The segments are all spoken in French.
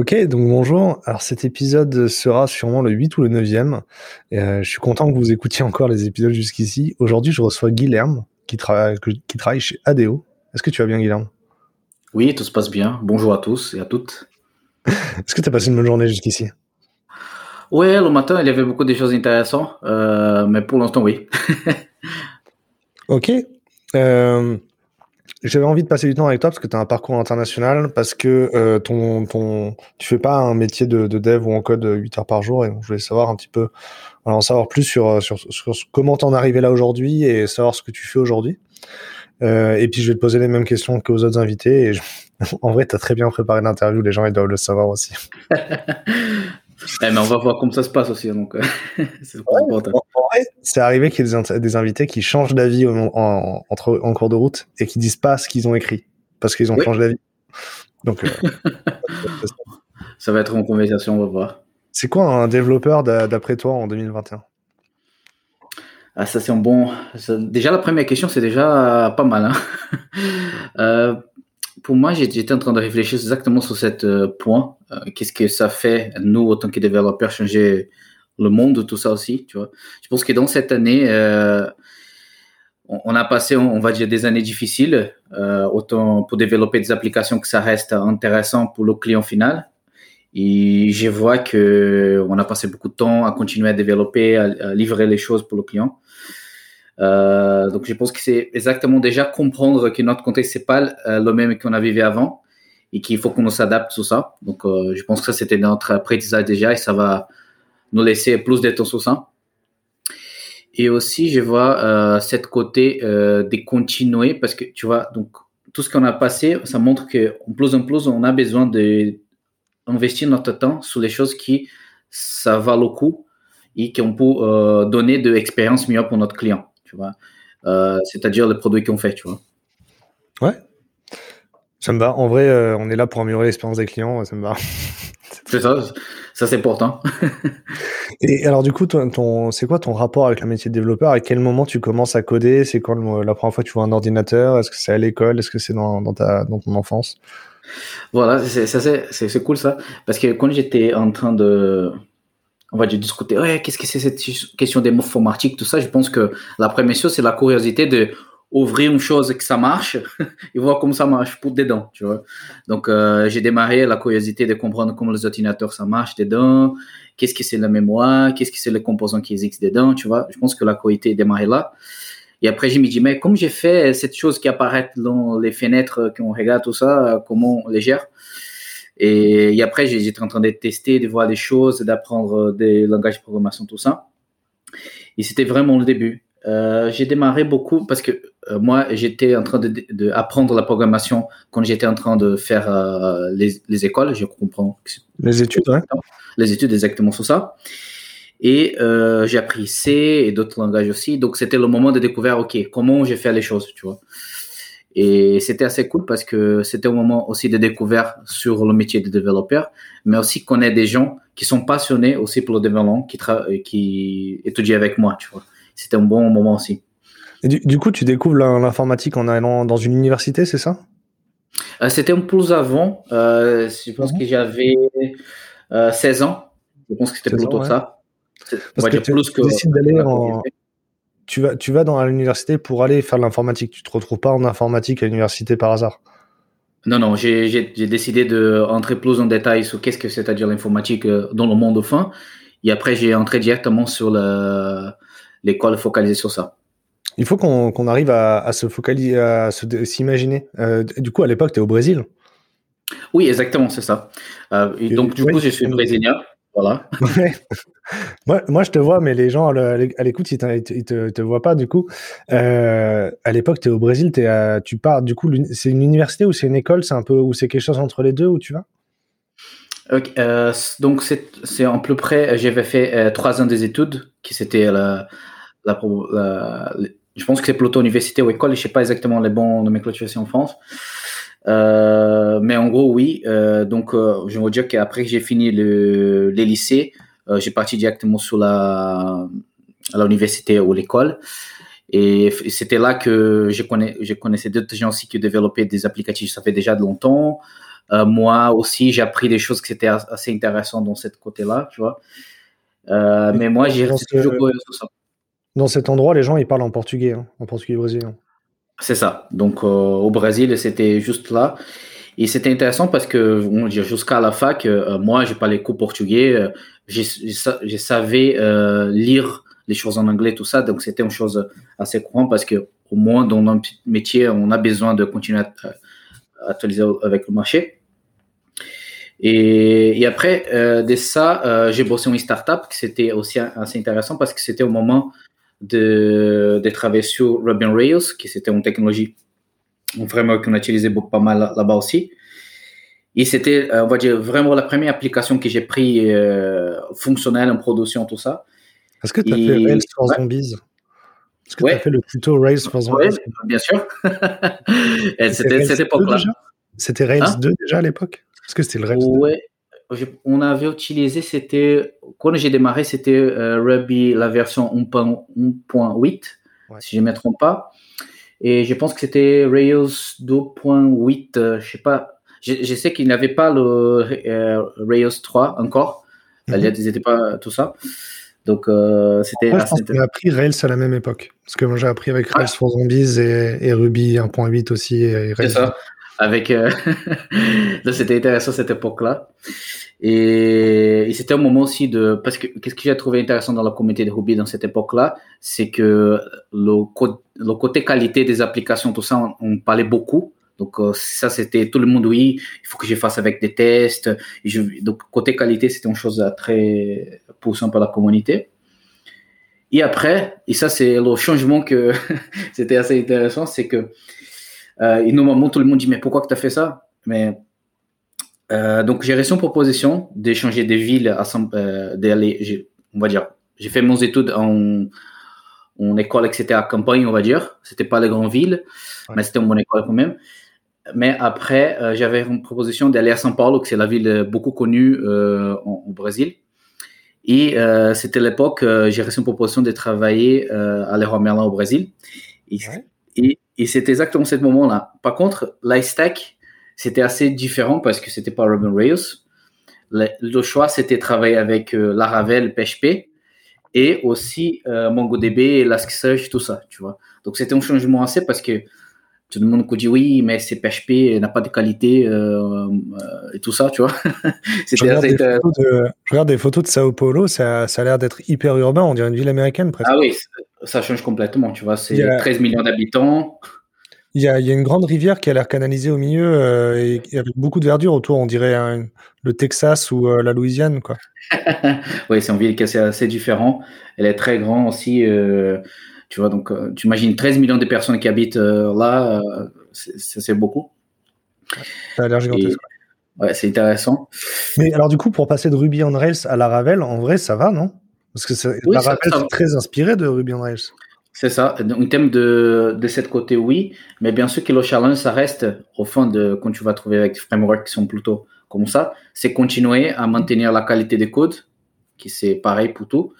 Ok, donc bonjour. Alors cet épisode sera sûrement le 8 ou le 9e. Euh, je suis content que vous écoutiez encore les épisodes jusqu'ici. Aujourd'hui, je reçois Guilherme qui, travaille qui travaille chez ADO. Est-ce que tu vas bien, Guilherme? Oui, tout se passe bien. Bonjour à tous et à toutes. Est-ce que tu as passé une bonne journée jusqu'ici? Oui, le matin, il y avait beaucoup de choses intéressantes, euh, mais pour l'instant, oui. ok. Euh, j'avais envie de passer du temps avec toi parce que tu as un parcours international, parce que euh, ton, ton, tu fais pas un métier de, de, dev ou en code 8 heures par jour. Et donc, je voulais savoir un petit peu, voilà, en savoir plus sur, sur, sur comment t'en arrivé là aujourd'hui et savoir ce que tu fais aujourd'hui. Euh, et puis, je vais te poser les mêmes questions qu'aux autres invités. Et en vrai, tu as très bien préparé l'interview. Les gens, ils doivent le savoir aussi. mais on va voir comment ça se passe aussi. Donc, euh, c'est c'est arrivé qu'il y ait des, invités qui changent d'avis en, en, cours de route et qui disent pas ce qu'ils ont écrit parce qu'ils ont changé d'avis. Donc, euh, ça va être en conversation, on va voir. C'est quoi un développeur d'après toi en 2021 ah, ça c'est un bon. Déjà la première question c'est déjà pas mal. Hein. euh, pour moi, j'étais en train de réfléchir exactement sur ce euh, point. Euh, qu'est-ce que ça fait, nous, autant que développeurs, changer le monde, tout ça aussi, tu vois. Je pense que dans cette année, euh, on, a passé, on, va dire, des années difficiles, autant pour développer des applications que ça reste intéressant pour le client final. Et je vois que on a passé beaucoup de temps à continuer à développer, à livrer les choses pour le client. Euh, donc je pense que c'est exactement déjà comprendre que notre contexte c'est pas euh, le même qu'on a vécu avant et qu'il faut qu'on s'adapte sur ça. Donc euh, je pense que c'était notre apprentissage déjà et ça va nous laisser plus de temps sur ça. Et aussi je vois cette côté de continuer parce que tu vois donc tout ce qu'on a passé ça montre que plus en plus on a besoin de investir notre temps sur les choses qui ça va le coup et qu'on peut donner de l'expérience meilleure pour notre client tu vois. Euh, c'est-à-dire les produits qu'on fait, tu vois. Ouais. Ça me va. En vrai, euh, on est là pour améliorer l'expérience des clients. Ça me va. c'est ça. Ça, c'est important. Et alors, du coup, ton, c'est quoi ton rapport avec le métier de développeur? À quel moment tu commences à coder? C'est quand la première fois que tu vois un ordinateur? Est-ce que c'est à l'école? Est-ce que c'est dans, dans, ta, dans ton enfance? Voilà, c'est cool ça. Parce que quand j'étais en train de, on va discuter, ouais, qu'est-ce que c'est cette question des mots informatiques, tout ça. Je pense que la première chose, c'est la curiosité de ouvrir une chose et que ça marche et voir comment ça marche pour dedans, tu vois. Donc, euh, j'ai démarré la curiosité de comprendre comment les ordinateurs ça marche dedans, qu'est-ce que c'est la mémoire, qu'est-ce que c'est les composants qui existent dedans, tu vois. Je pense que la curiosité est démarrée là. Et après, je me dis, mais comme j'ai fait cette chose qui apparaît dans les fenêtres qu'on regarde, tout ça, comment on les gère et, après, j'étais en train de tester, de voir des choses, d'apprendre des langages de programmation, tout ça. Et c'était vraiment le début. Euh, j'ai démarré beaucoup parce que euh, moi, j'étais en train d'apprendre de, la programmation quand j'étais en train de faire euh, les, les, écoles. Je comprends. Les études, ouais. Les études, exactement sur ça. Et euh, j'ai appris C et d'autres langages aussi. Donc, c'était le moment de découvrir, OK, comment j'ai fait les choses, tu vois. Et c'était assez cool parce que c'était un moment aussi de découverte sur le métier de développeur, mais aussi connaître des gens qui sont passionnés aussi pour le développement, qui, qui étudient avec moi, tu vois. C'était un bon moment aussi. Et du, coup, tu découvres l'informatique en allant dans une université, c'est ça? Euh, C'était un peu avant. Euh, je pense mhm. que j'avais 16 euh, ans. Je pense que c'était plutôt ça. Parce que tu décides d'aller en, tu vas, tu vas dans l'université pour aller faire de l'informatique. Tu te retrouves pas en informatique à l'université par hasard. Non, non, j'ai décidé d'entrer plus en détail sur qu'est-ce que c'est-à-dire l'informatique euh, dans le monde fin. Et après, j'ai entré directement sur l'école focalisée sur ça. Il faut qu'on arrive à, se focaliser, à s'imaginer. Euh, du coup, à l'époque, tu es au Brésil. Oui, exactement, c'est ça. Euh, donc, du coup, je suis brésilien. Voilà. moi, moi, je te vois, mais les gens à l'écoute, ils, ils, te, te voient pas. Du coup, euh, à l'époque, tu es au Brésil, es tu pars. Du coup, c'est une université ou c'est une école? C'est un peu ou c'est quelque chose entre les deux où tu vas? Euh, Donc, c'est à peu près. J'avais fait euh, trois ans des études, qui c'était la, la, Je pense que c'est plutôt université ou école. Je sais pas exactement les bons nomenclatures en France. Euh, mais en gros, oui. Euh, donc, euh, je veux dire qu'après que j'ai fini le, les lycées, j'ai parti directement sur la, à l'université ou l'école. Et c'était là que je, connais, je connaissais d'autres gens aussi qui développaient des applicatifs, ça fait déjà de longtemps. moi aussi, j'ai appris des choses qui étaient assez intéressantes dans cette côté-là, tu vois. mais moi, j'ai toujours sur ça. Dans cet endroit, les gens, ils parlent en portugais, hein, en portugais brésilien. C'est ça. Donc, au Brésil, c'était juste là. Et c'était intéressant parce que jusqu'à la fac, euh, moi, j'ai pas les cours portugais, euh, je savais euh, lire les choses en anglais, tout ça. Donc, c'était une chose assez courante parce que au moins, dans notre métier, on a besoin de continuer à, actualiser avec le marché. Et, après, de ça, j'ai bossé en startup, qui c'était aussi assez intéressant parce que c'était au moment de, de travailler sur Ruby on Rails, qui c'était une technologie un framework qu'on a utilisé pas mal là-bas aussi. Et c'était, euh, on va dire, vraiment la première application que j'ai pris euh, fonctionnelle en production, tout ça. Est-ce que tu as fait Rails for Zombies? Est-ce que tu as fait le tuto Rails for Zombies? Oui, bien sûr. c'était cette époque-là. C'était Rails 2 hein déjà à l'époque? Est-ce que c'était le Rails Oui. On avait utilisé, c'était, quand j'ai démarré, c'était euh, Ruby, la version 1.8, si je ne me trompe pas. Et je pense que c'était Rails 2.8, euh, je sais pas. Je, sais qu'il n'avait pas le euh, Rails 3 encore. Mm Ils n'étaient pas tout ça. Donc, euh, c'était. je qu'on a appris Rails à la même époque. Parce que moi, j'ai appris avec Rails for Zombies et, Ruby 1.8 aussi. C'est ça. Avec. c'était intéressant cette époque-là. Et, c'était un moment aussi de parce que qu'est-ce que j'ai trouvé intéressant dans la communauté de Ruby dans cette époque-là, c'est que le, côté qualité des applications, tout ça, on, parlait beaucoup. Donc euh, ça, c'était tout le monde, oui, il faut que je fasse avec des tests. donc côté qualité, c'était une chose très poussante par la communauté. Et après, et ça c'est le changement que c'était assez intéressant, c'est que euh, normalement tout le monde dit mais pourquoi que tu as fait ça? Mais euh, donc, j'ai reçu une proposition d'échanger des villes, à, euh, d'aller, on va dire, j'ai fait mes études en, en école, etc., à campagne, on va dire. C'était pas les grandes villes, mais c'était une bonne école quand même. Mais après, euh, j'avais une proposition d'aller à São Paulo, que c'est la ville beaucoup connue au Brésil. Et c'était l'époque, j'ai reçu une proposition de travailler à Leroy Merlin au Brésil. Et, et, et c'est exactement ce moment-là. Par contre, l'iStack, c'était assez différent parce que c'était pas Ruby Rails. Le, choix, c'était travailler avec euh, Laravel, PHP et aussi euh, MongoDB, Elasticsearch, tout ça, tu vois. Donc, c'était un changement assez parce que tout le monde dit oui, mais c'est PHP n'a pas de qualité euh, et tout ça, tu vois. je, regarde je, regarde des photos de Sao Paulo, ça, ça a l'air d'être hyper urbain, on dirait une ville américaine presque. Ah oui, ça change complètement, tu vois. C'est 13 millions d'habitants. Il y, a, une grande rivière qui a l'air canalisée au milieu euh, et, avec beaucoup de verdure autour. On dirait le Texas ou euh, la Louisiane, quoi. oui, c'est une ville qui est assez, différent. Elle est très grande aussi. Euh, tu vois, donc tu imagines 13 millions de personnes qui habitent là, c'est beaucoup. Ça a l'air gigantesque. ouais, c'est intéressant. Mais alors du coup, pour passer de Ruby on Rails à Laravel, en vrai, ça va, non? Parce que Laravel, c'est très inspiré de Ruby on Rails. C'est ça. En termes de, de cette côté, oui. Mais bien sûr que le challenge, ça reste, au fond, de, quand tu vas trouver avec des frameworks qui sont plutôt comme ça, c'est continuer à maintenir la qualité des codes, qui c'est pareil pour tout,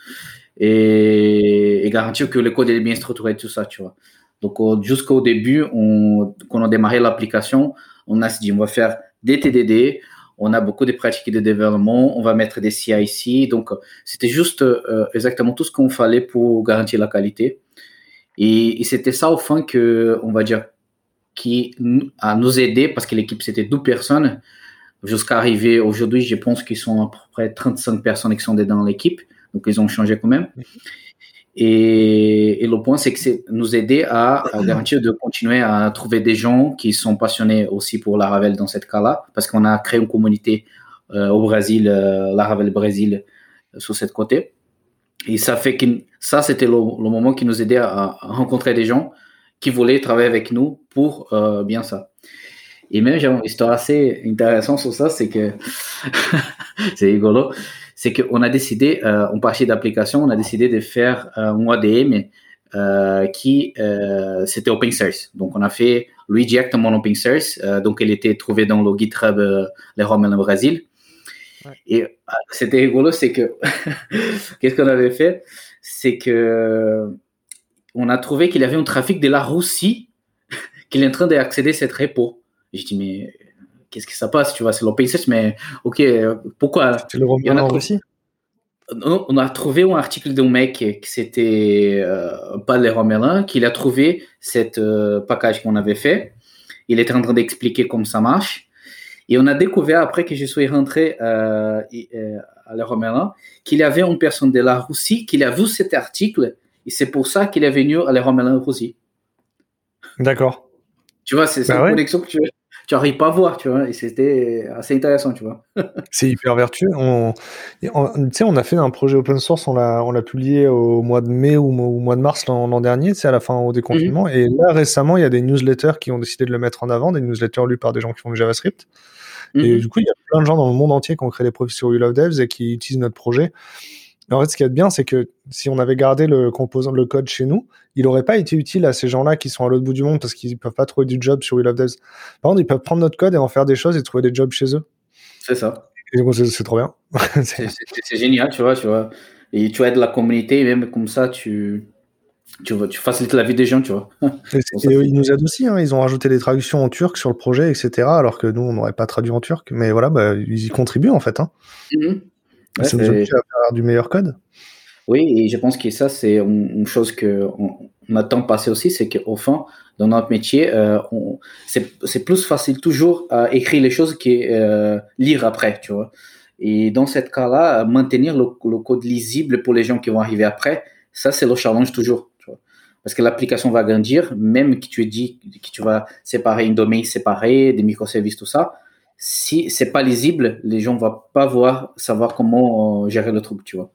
et, garantir que le code est bien structuré, tout ça, tu vois. Donc, jusqu'au début, on, quand on a démarré l'application, on a dit, on va faire des TDD, on a beaucoup de pratiques de développement, on va mettre des CIC. Donc, c'était juste euh, exactement tout ce qu'on fallait pour garantir la qualité. Et, c'était ça au fond que, on va dire, qui a nous aidé parce que l'équipe c'était 12 personnes jusqu'à arriver aujourd'hui. Je pense qu'ils sont à peu près 35 personnes qui sont dans l'équipe, donc ils ont changé quand même. Et, le point, c'est que c'est nous aider à, garantir de continuer à trouver des gens qui sont passionnés aussi pour la Ravel dans cette cas-là, parce qu'on a créé une communauté euh, au Brésil, euh, la Ravel Brésil, euh, sur cette côté. Et ça fait que ça, c'était le, moment qui nous aidait à, rencontrer des gens qui voulaient travailler avec nous pour euh, bien ça. Et même, j'ai une histoire assez intéressante sur ça, c'est que c'est rigolo, c'est qu'on a décidé, euh, on parlait d'application, on a décidé de faire euh, un ADM euh, qui euh, c'était open source. Donc, on a fait lui directement open source. donc, il était trouvé dans le GitHub les Romains au Brésil. Et c'était rigolo, c'est que qu'est-ce qu'on avait fait? C'est que on a trouvé qu'il y avait un trafic de la Russie qui est en train d'accéder à cette repo. J'ai dit mais qu'est-ce que ça passe, tu vois, c'est l'OpenSearch, mais ok, pourquoi? C'est le Romerlin aussi? On a trouvé un article d'un mec qui c'était euh, pas les Romerlin, qu'il a trouvé cette euh, package qu'on avait fait. Il était en train d'expliquer comment ça marche. Et on a découvert après que je suis rentré euh, à les Romerlin qu'il y avait une personne de la Russie qui a vu cet article et c'est pour ça qu'il est venu à les Romerlin Russie. D'accord. Tu vois, c'est bah une connexion que tu tu n'arrives pas à voir, tu vois. Et c'était assez intéressant, tu vois. c'est hyper vertueux. On, tu sais, on a fait un projet open source, on l'a, on l'a publié au mois de mai ou au mois de mars l'an, dernier, c'est à la fin au déconfinement. Mhm. Et là, récemment, il y a des newsletters qui ont décidé de le mettre en avant, des newsletters lus par des gens qui font du JavaScript. Et mhm. du coup, il y a plein de gens dans le monde entier qui ont créé des profils sur We Love Devs et qui utilisent notre projet en fait, ce qui est bien, c'est que si on avait gardé le composant, le code chez nous, il n'aurait pas été utile à ces gens-là qui sont à l'autre bout du monde parce qu'ils ne peuvent pas trouver du job sur We Love Devs. Par contre, ils peuvent prendre notre code et en faire des choses et trouver des jobs chez eux. C'est ça. c'est trop bien. c'est génial, tu vois, tu vois. Et tu aides la communauté, même comme ça, tu, tu, tu facilites la vie des gens, tu vois. et, ils nous aident aussi, hein. ils ont rajouté des traductions en turc sur le projet, etc. Alors que nous, on n'aurait pas traduit en turc. Mais voilà, bah, ils y contribuent en fait. Hein. Mm-hmm ça nous oblige à faire du meilleur code? Oui, et je pense que ça, c'est une, chose qu'on on attend passer aussi, c'est qu'au fond, dans notre métier, euh, c'est plus facile toujours à écrire les choses que euh, lire après, tu vois. Et dans ce cas-là, maintenir le, code lisible pour les gens qui vont arriver après, ça, c'est le challenge toujours. Tu vois. Parce que l'application va grandir, même que tu dis que tu vas séparer une domaine séparée, des microservices, tout ça si c'est pas lisible, les gens vont pas voir, savoir comment euh, gérer le truc, tu vois.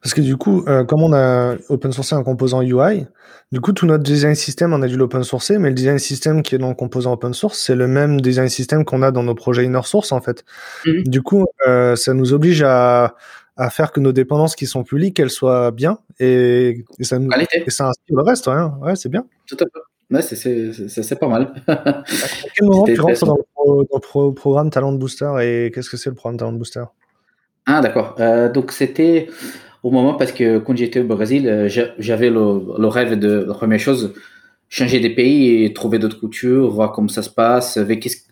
Parce que du coup, euh, comme on a open sourcé un composant UI, du coup, tout notre design system, on a dû l'open sourcer, mais le design system qui est dans le composant open source, c'est le même design system qu'on a dans nos projets inner source, en fait. Mhm. Du coup, euh, ça nous oblige à, à, faire que nos dépendances qui sont publiques, elles soient bien, et, ça nous, et ça inspire le reste, ouais, ouais c'est bien. Tout à fait. Ouais, c'est pas mal. à quel moment tu rentres dans le, programme Talent Booster et qu'est-ce que c'est le programme Talent Booster? Ah, d'accord. Euh, donc, c'était au moment parce que quand j'étais au Brésil, euh, j'avais le, le, rêve de la première chose, changer des pays et trouver d'autres cultures, voir comment ça se passe,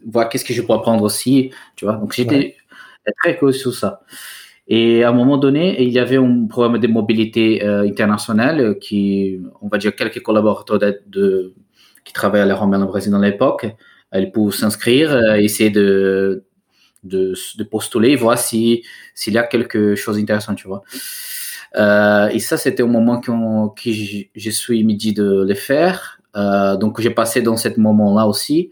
voir qu'est-ce que je peux apprendre aussi. Tu vois, donc j'étais très curieux sur ça. Et à un moment donné, il y avait un programme de mobilité euh, internationale qui, on va dire, quelques collaborateurs qui travaillait à la Romaine Brésil dans l'époque, elle peut s'inscrire, euh, essayer de, de, de, postuler, voir si s'il y a quelque chose d'intéressant, tu vois. Euh, et ça, c'était au moment que je suis midi de le faire. Euh, donc, j'ai passé dans ce moment-là aussi.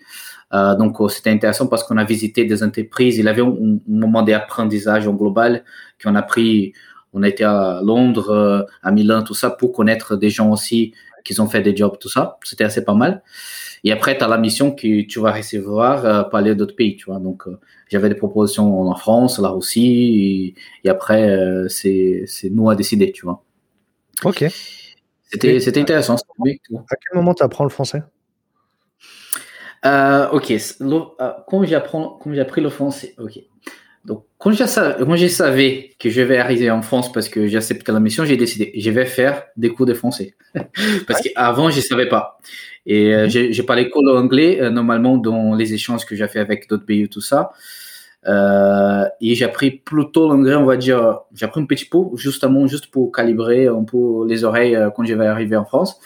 Euh, donc, oh, c'était intéressant parce qu'on a visité des entreprises. Il y avait un, un moment d'apprentissage en global qu'on a pris. On a été à Londres, euh, à Milan, tout ça, pour connaître des gens aussi qui ont fait des jobs, tout ça. C'était assez pas mal. Et après, tu as la mission que tu vas recevoir euh, par les d'autres pays, tu vois. Donc, euh, j'avais des propositions en France, là aussi. Et, après, euh, c'est nous à décider, tu vois. Ok. C'était intéressant. À quel moment tu apprends le français? Ok. Quand j'ai appris le français, ok. Donc, quand je, savais que je vais arriver en France parce que j'ai accepté la mission, j'ai décidé, je vais faire des cours de français. parce qu'avant, je ne savais pas. Et euh, mhm. j'ai parlé que l'anglais, euh, normalement, dans les échanges que j'ai fait avec d'autres pays, tout ça. Euh, et j'ai appris plutôt l'anglais, on va dire, j'ai appris un petit peu, justement, juste pour calibrer un peu les oreilles quand je vais arriver en France.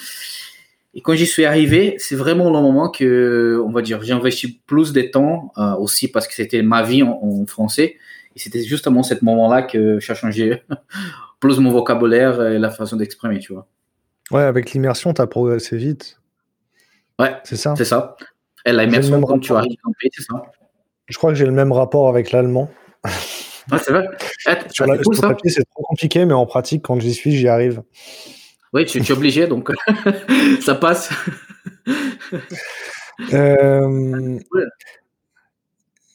Et quand j'y suis arrivé, c'est vraiment le moment que, on va dire, j'ai investi plus de temps euh, aussi parce que c'était ma vie en, français. Et c'était justement ce moment-là que j'ai changé plus mon vocabulaire et la façon d'exprimer, tu vois. Ouais, avec l'immersion, tu as progressé vite. Ouais, c'est ça? C'est ça. Et l'immersion, quand tu arrives en pays, c'est ça. Je crois que j'ai le même rapport avec l'allemand. Ouais, c'est vrai. sur, la, sur papier, c'est trop compliqué, mais en pratique, quand j'y suis, j'y arrive. Oui, tu, es obligé, donc ça passe. Euh,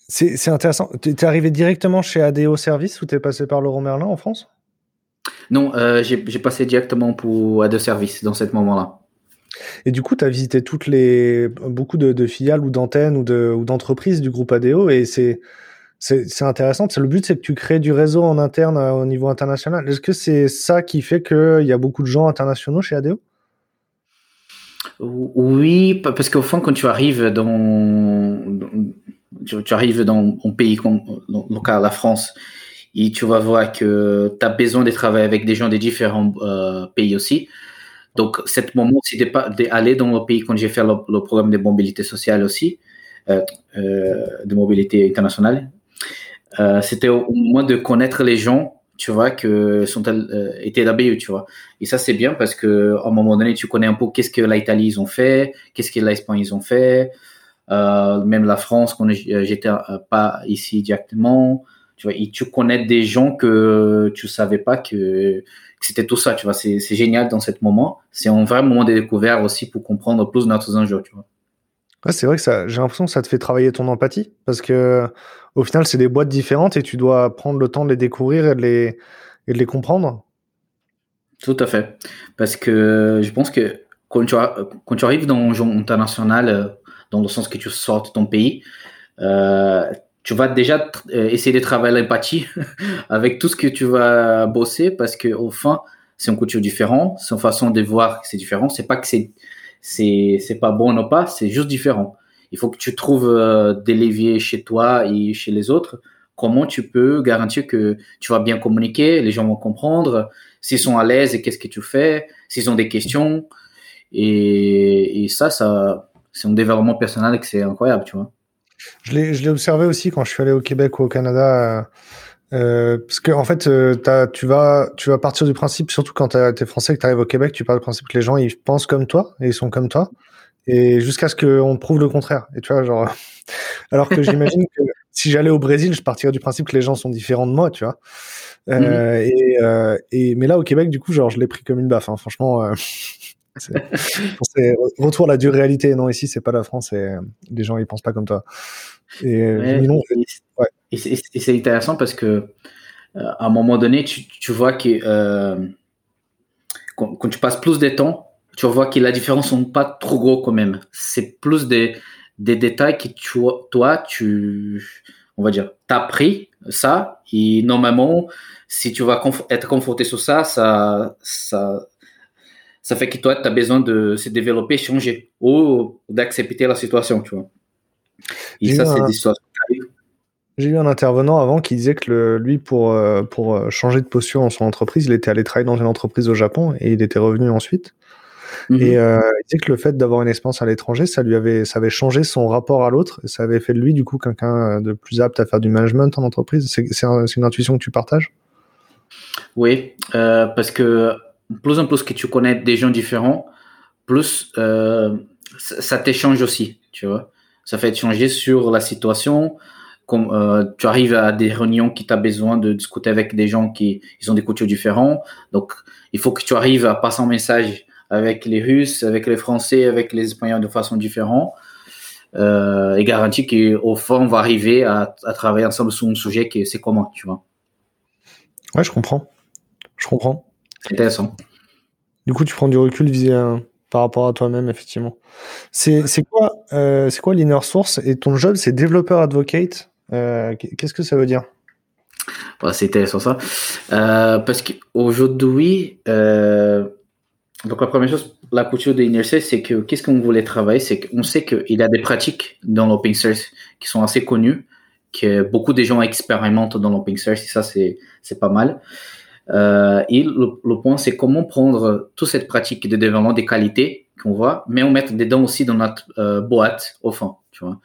c'est intéressant. Tu es arrivé directement chez ADO Service ou tu es passé par Laurent Merlin en France? Non, euh, j'ai passé directement pour ADO Service dans ce moment-là. Et du coup, tu as visité toutes les, beaucoup de, filiales ou d'antennes ou d'entreprises du groupe ADO et c'est c'est intéressant. Le but, c'est que tu crées du réseau en interne euh, au niveau international. Est-ce que c'est ça qui fait qu'il y a beaucoup de gens internationaux chez ADO Oui, parce qu'au fond, quand tu arrives dans, tu, arrives dans un pays comme la France, et tu vas voir que tu as besoin de travailler avec des gens de différents euh, pays aussi. Donc, cet moment aussi d'aller dans le pays quand j'ai fait le, programme de mobilité sociale aussi, euh, euh, de mobilité internationale, c'était au moins de connaître les gens tu vois, que sont euh, étaient d'ABE, tu vois. Et ça, c'est bien parce que à un moment donné, tu connais un peu qu'est-ce que l'Italie ils ont fait, qu'est-ce que l'Espagne ils ont fait, euh, même la France quand j'étais euh, pas ici directement, tu vois. Et tu connais des gens que tu savais pas que, c'était tout ça, tu vois. C'est génial dans ce moment. C'est un vrai moment de découverte aussi pour comprendre plus notre enjeux, tu vois. C'est vrai que j'ai l'impression que ça te fait travailler ton empathie parce que au final, c'est des boîtes différentes et tu dois prendre le temps de les découvrir et de les, de les comprendre. Tout à fait. Parce que je pense que quand tu, arrives dans un jeu international, euh, dans le sens que tu sors de ton pays, euh, tu vas déjà euh, essayer de travailler l'empathie avec tout ce que tu vas bosser parce que au fond, c'est une culture différente, c'est une façon de voir que c'est différent. C'est pas que c'est c'est pas bon ou pas, c'est juste différent. Il faut que tu trouves euh, des leviers chez toi et chez les autres. Comment tu peux garantir que tu vas bien communiquer, les gens vont comprendre, s'ils sont à l'aise et qu'est-ce que tu fais, s'ils ont des questions. Et, et ça, ça c'est un développement personnel que c'est incroyable, tu vois. Je l'ai observé aussi quand je suis allé au Québec ou au Canada. Euh, parce que en fait, euh, tu vas tu vas partir du principe, surtout quand tu es français et que tu arrives au Québec, tu pars du principe que les gens ils pensent comme toi et ils sont comme toi et jusqu'à ce qu'on prouve le contraire. Et tu vois, genre, alors que j'imagine que si j'allais au Brésil, je partirais du principe que les gens sont différents de moi, tu vois. Euh, mhm. et, euh, et, mais là, au Québec, du coup, genre, je l'ai pris comme une baffe. Hein. Franchement, euh, c'est, retour à la dure réalité. Non, ici, c'est pas la France et les gens, ils pensent pas comme toi. Et, ouais. et c'est intéressant parce que à un moment donné, tu, tu vois que quand, quand, tu passes plus de temps tu vois que la différence sont pas trop gros quand même. C'est plus des, des détails que tu, toi, tu, on va dire, t'as pris ça et normalement, si tu vas être confronté sur ça, ça, ça, ça fait que toi, tu as besoin de se développer, changer ou d'accepter la situation, tu vois. Et ça, c'est des situations j'ai eu un intervenant avant qui disait que lui, pour, euh, pour euh, changer de posture dans son entreprise, il était allé travailler dans une entreprise au Japon et il était revenu ensuite. Et mhm. euh, il disait que le fait d'avoir une expérience à l'étranger, ça lui avait, ça avait changé son rapport à l'autre, et ça avait fait de lui du coup quelqu'un de plus apte à faire du management en entreprise. C'est une intuition que tu partages? Oui, euh, parce que plus en plus que tu connais des gens différents, plus euh, ça t'échange aussi, tu vois. Ça fait changer sur la situation. Comme, euh, tu arrives à des réunions qui t'as besoin de discuter avec des gens qui ils ont des cultures différentes. Donc, il faut que tu arrives à passer un message avec les Russes, avec les Français, avec les Espagnols de façon différente. Euh, et garantit qu'au fond, on va arriver à, travailler ensemble sur un sujet qui c'est commun, tu vois. Ouais, je comprends. Je comprends. C'est intéressant. Du coup, tu prends du recul par rapport à toi-même, effectivement. C'est quoi, euh, c'est quoi l'inner source? Et ton job, c'est développeur advocate. Euh, qu'est-ce que ça veut dire? C'est intéressant ça. parce qu'aujourd'hui, donc la première chose, la culture de INRC, c'est que qu'est-ce qu'on voulait travailler, c'est qu'on sait qu'il y a des pratiques dans l'open source qui sont assez connues, que beaucoup de gens expérimentent dans l'open source, et ça c'est pas mal. Euh, et le, point, c'est comment prendre toute cette pratique de développement des qualités qu'on voit, mais on mettre dedans aussi dans notre euh, boîte au fond, tu vois.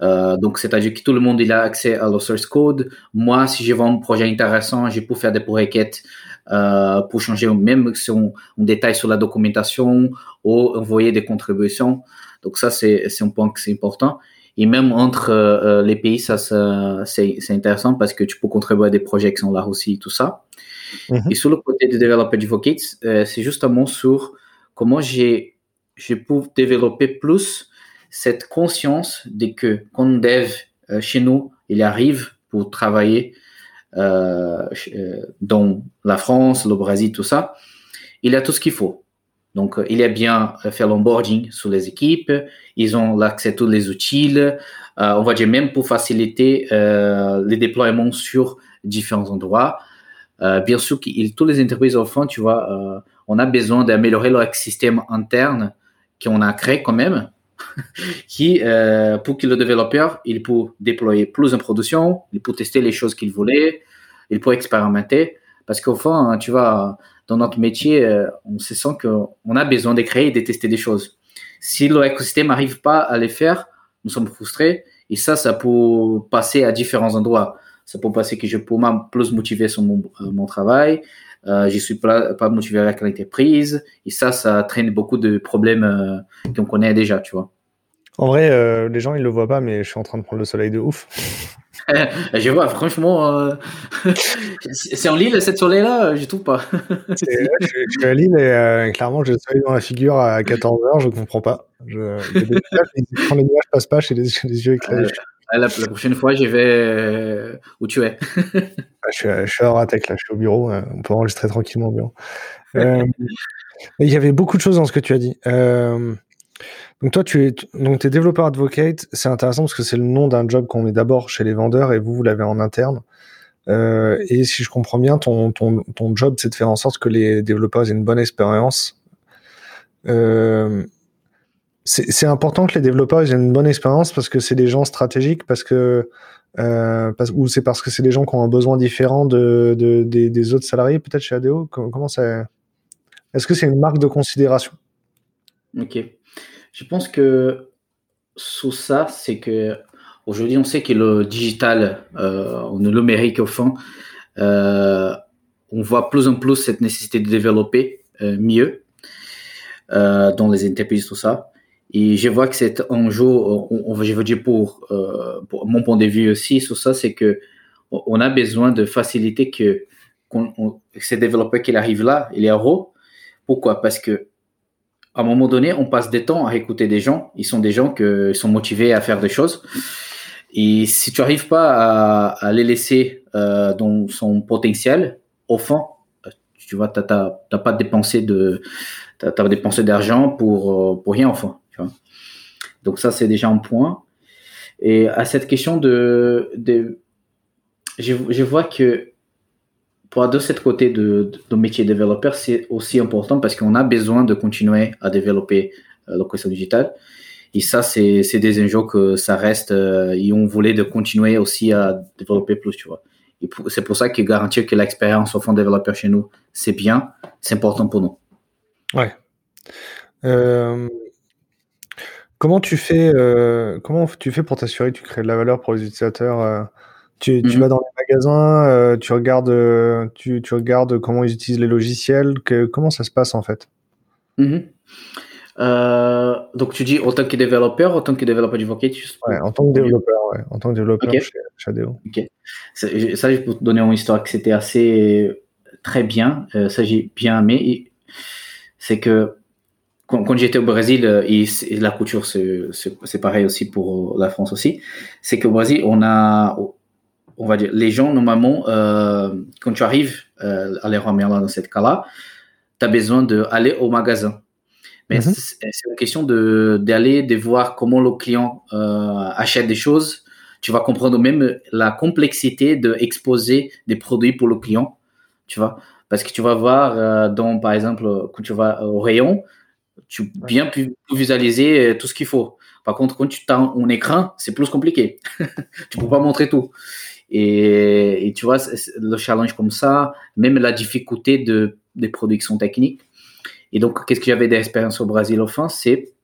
Euh, donc, c'est-à-dire que tout le monde il a accès à le source code. Moi, si j'ai un projet intéressant, j'ai pu faire des requêtes euh, pour changer même si on, détaille sur la documentation ou envoyer des contributions. Donc ça, c'est un point qui est important. Et même entre euh, les pays, ça, c'est intéressant parce que tu peux contribuer à des projets qui sont là aussi, tout ça. Mm-hmm. Et sur le côté de Developer Advocates, euh, c'est justement sur comment j'ai pu développer plus cette conscience de que quand on dev chez nous, il arrive pour travailler euh, euh, dans la France, le Brésil, tout ça, il a tout ce qu'il faut. Donc, euh, il a bien fait l'onboarding sur les équipes, ils ont l'accès à tous les outils, on va dire même pour faciliter les déploiements sur différents endroits. bien sûr, tous les entreprises au fond, tu vois, on a besoin d'améliorer leur système interne qu'on a créé quand même, qui, euh, pour que le développeur, il peut déployer plus en production, il peut tester les choses qu'il voulait, il peut expérimenter. Parce qu'au fond, hein, tu vois, dans notre métier, euh, on se sent qu'on a besoin de créer et de tester des choses. Si l'écosystème n'arrive pas à les faire, nous sommes frustrés. Et ça, ça peut passer à différents endroits. Ça peut passer que je peux plus motiver sur mon, euh, mon travail. Euh, je suis pas, pas motivé avec l'entreprise. Et ça, ça traîne beaucoup de problèmes euh, qu'on connaît déjà, tu vois. En vrai, euh, les gens, ils le voient pas, mais je suis en train de prendre le soleil de ouf. je vois, franchement, euh, c'est en Lille, cette soleil-là, je trouve pas. je, suis à Lille et clairement, j'ai le soleil dans la figure à 14h, je comprends pas. Je, quand les nuages passent pas, j'ai les, les, yeux éclairés. La, la, prochaine fois, j'y vais euh, où tu es. Ah, je, suis, je à Ratec, là, je suis au bureau, on peut enregistrer tranquillement au bureau. il y avait beaucoup de choses dans ce que tu as dit. Donc toi, tu es donc développeur advocate. C'est intéressant parce que c'est le nom d'un job qu'on met d'abord chez les vendeurs et vous, vous l'avez en interne. Euh, et si je comprends bien, ton, ton, ton job, c'est de faire en sorte que les développeurs aient une bonne expérience. Euh, c'est important que les développeurs aient une bonne expérience parce que c'est des gens stratégiques, parce que euh, ou c'est parce que c'est des gens qui ont un besoin différent de, de des, autres salariés, peut-être chez ADO. Comment, ça Est-ce que c'est une marque de considération? Ok. Je pense que sous ça, c'est que aujourd'hui, on sait que le digital, euh, le numérique au fond, euh, on voit plus en plus cette nécessité de développer euh, mieux dans les entreprises, tout ça. Et je vois que c'est un on, je veux dire pour, euh, pour, mon point de vue aussi sur ça, c'est que on a besoin de faciliter que, ces développeurs qui arrivent là, il est. Pourquoi? Parce que à un moment donné, on passe des temps à écouter des gens. Ils sont des gens qui sont motivés à faire des choses. Et si tu n'arrives pas à, les laisser euh, dans son potentiel, au fond, tu vois, tu n'as pas dépensé de, as, dépensé d'argent pour, euh, pour rien, fond. Donc ça, c'est déjà un point. Et à cette question de, je, vois que pour de cette côté de, métier développeur, c'est aussi important parce qu'on a besoin de continuer à développer euh, le question digital. Et ça, c'est des enjeux que ça reste, euh, et on voulait de continuer aussi à développer plus, tu vois. C'est pour ça que garantir que l'expérience au fond développeur chez nous, c'est bien, c'est important pour nous. Ouais. Euh, comment tu fais, euh, comment tu fais pour t'assurer que tu crées de la valeur pour les utilisateurs euh, tu, tu, mmh. vas dans les magasins, euh, tu regardes, tu, tu, regardes comment ils utilisent les logiciels. Que, comment ça se passe en fait? Mmh. Donc tu dis en tant que développeur, en tant que développeur du Vocat Ouais, en tant que développeur, ouais. En tant que développeur okay. chez, chez ADO. Okay. Ça, ça, je peux te donner une histoire que c'était assez très bien. Ça, j'ai bien aimé. C'est que quand, quand j'étais au Brésil, et, et la couture, c'est pareil aussi pour la France aussi, c'est qu'au Brésil, on a on va dire, les gens, normalement, euh, quand tu arrives euh, à Leroy Merlin dans cette cas-là, tu as besoin d'aller au magasin. Mais mm -hmm. c'est une question d'aller, de, de, voir comment le client euh, achète des choses. Tu vas comprendre même la complexité d'exposer des produits pour le client, tu vois. Parce que tu vas voir, euh, dans, par exemple, quand tu vas au rayon, tu bien pu visualiser euh, tout ce qu'il faut. Par contre, quand tu as un écran, c'est plus compliqué. tu peux pas montrer tout. Et, et, tu vois, le challenge comme ça, même la difficulté de, des productions techniques. Et donc, qu'est-ce que j'avais d'expérience au Brésil au fin, c'est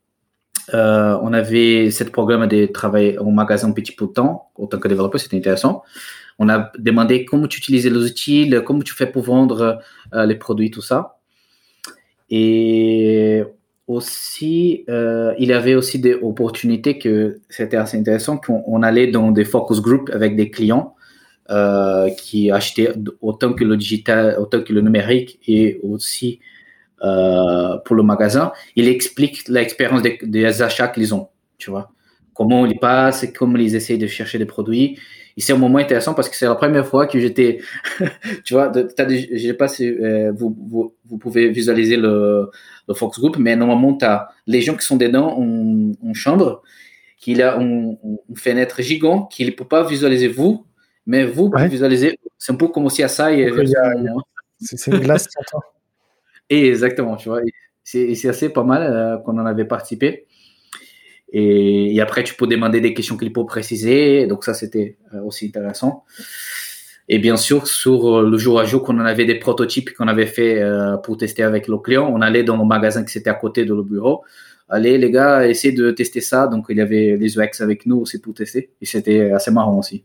euh, on avait ce programme de travailler au magasin petit peu de temps, en tant que développeur, c'était intéressant. On a demandé comment tu utilises les outils, comment tu fais pour vendre euh, les produits, tout ça. Et aussi, euh, il y avait aussi des opportunités que c'était assez intéressant qu'on allait dans des focus group avec des clients euh, qui achetaient autant que le digital, autant que le numérique et aussi euh, pour le magasin. Il explique l'expérience des, des, achats qu'ils ont, tu vois, comment ils passent, comment ils essayent de chercher des produits. Et c'est un moment intéressant parce que c'est la première fois que j'étais, tu vois, je sais pas si euh, vous, vous, vous, pouvez visualiser le, le Fox Group, mais normalement, tu as les gens qui sont dedans en, en chambre, qu'il a une, une fenêtre gigante, qu'il ne peut pas visualiser vous, mais vous pouvez visualiser. C'est un peu comme aussi à ça. C'est une glace Et exactement, tu vois. C'est assez pas mal euh, qu'on en avait participé. Et, après, tu peux demander des questions qu'il faut préciser. Donc ça, c'était aussi intéressant. Et bien sûr, sur le jour à jour, quand on avait des prototypes qu'on avait fait pour tester avec le client, on allait dans le magasin qui était à côté de le bureau allez les gars, essayez de tester ça. Donc il y avait les UX avec nous aussi pour tester. Et c'était assez marrant aussi.